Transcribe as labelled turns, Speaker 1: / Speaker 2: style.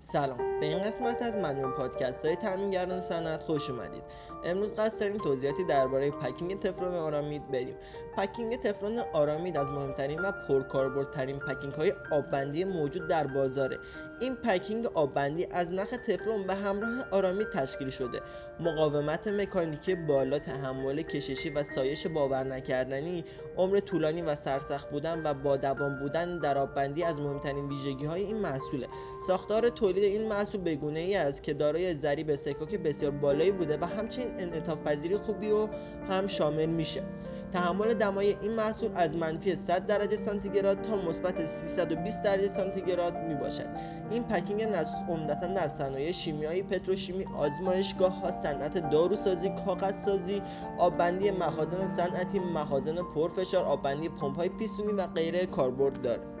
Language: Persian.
Speaker 1: سلام. به این قسمت از مجموع پادکست های تامینگران صنعت خوش اومدید. امروز قصد داریم توضیحاتی درباره پکینگ تفلون آرامید بدیم. پکینگ تفلون آرامید از مهمترین و پرکاربردترین پکینگ های آببندی موجود در بازاره. این پکینگ آببندی از نخ تفلون به همراه آرامید تشکیل شده. مقاومت مکانیکی بالا تحمل کششی و سایش باور نکردنی عمر طولانی و سرسخت بودن و با دوام بودن در آببندی از مهمترین ویژگی های این محصوله. ساختار تولید این محصول بگونه ای است که دارای ضریب سکاک بسیار بالایی بوده و همچنین انعطاف پذیری خوبی و هم شامل میشه. تحمل دمای این محصول از منفی 100 درجه سانتیگراد تا مثبت 320 درجه سانتیگراد می باشد این پکینگ نسوس عمدتا در صنایع شیمیایی پتروشیمی آزمایشگاه ها صنعت داروسازی کاغذسازی آببندی مخازن صنعتی مخازن پرفشار آببندی پمپ های پیستونی و غیره کاربرد دارد.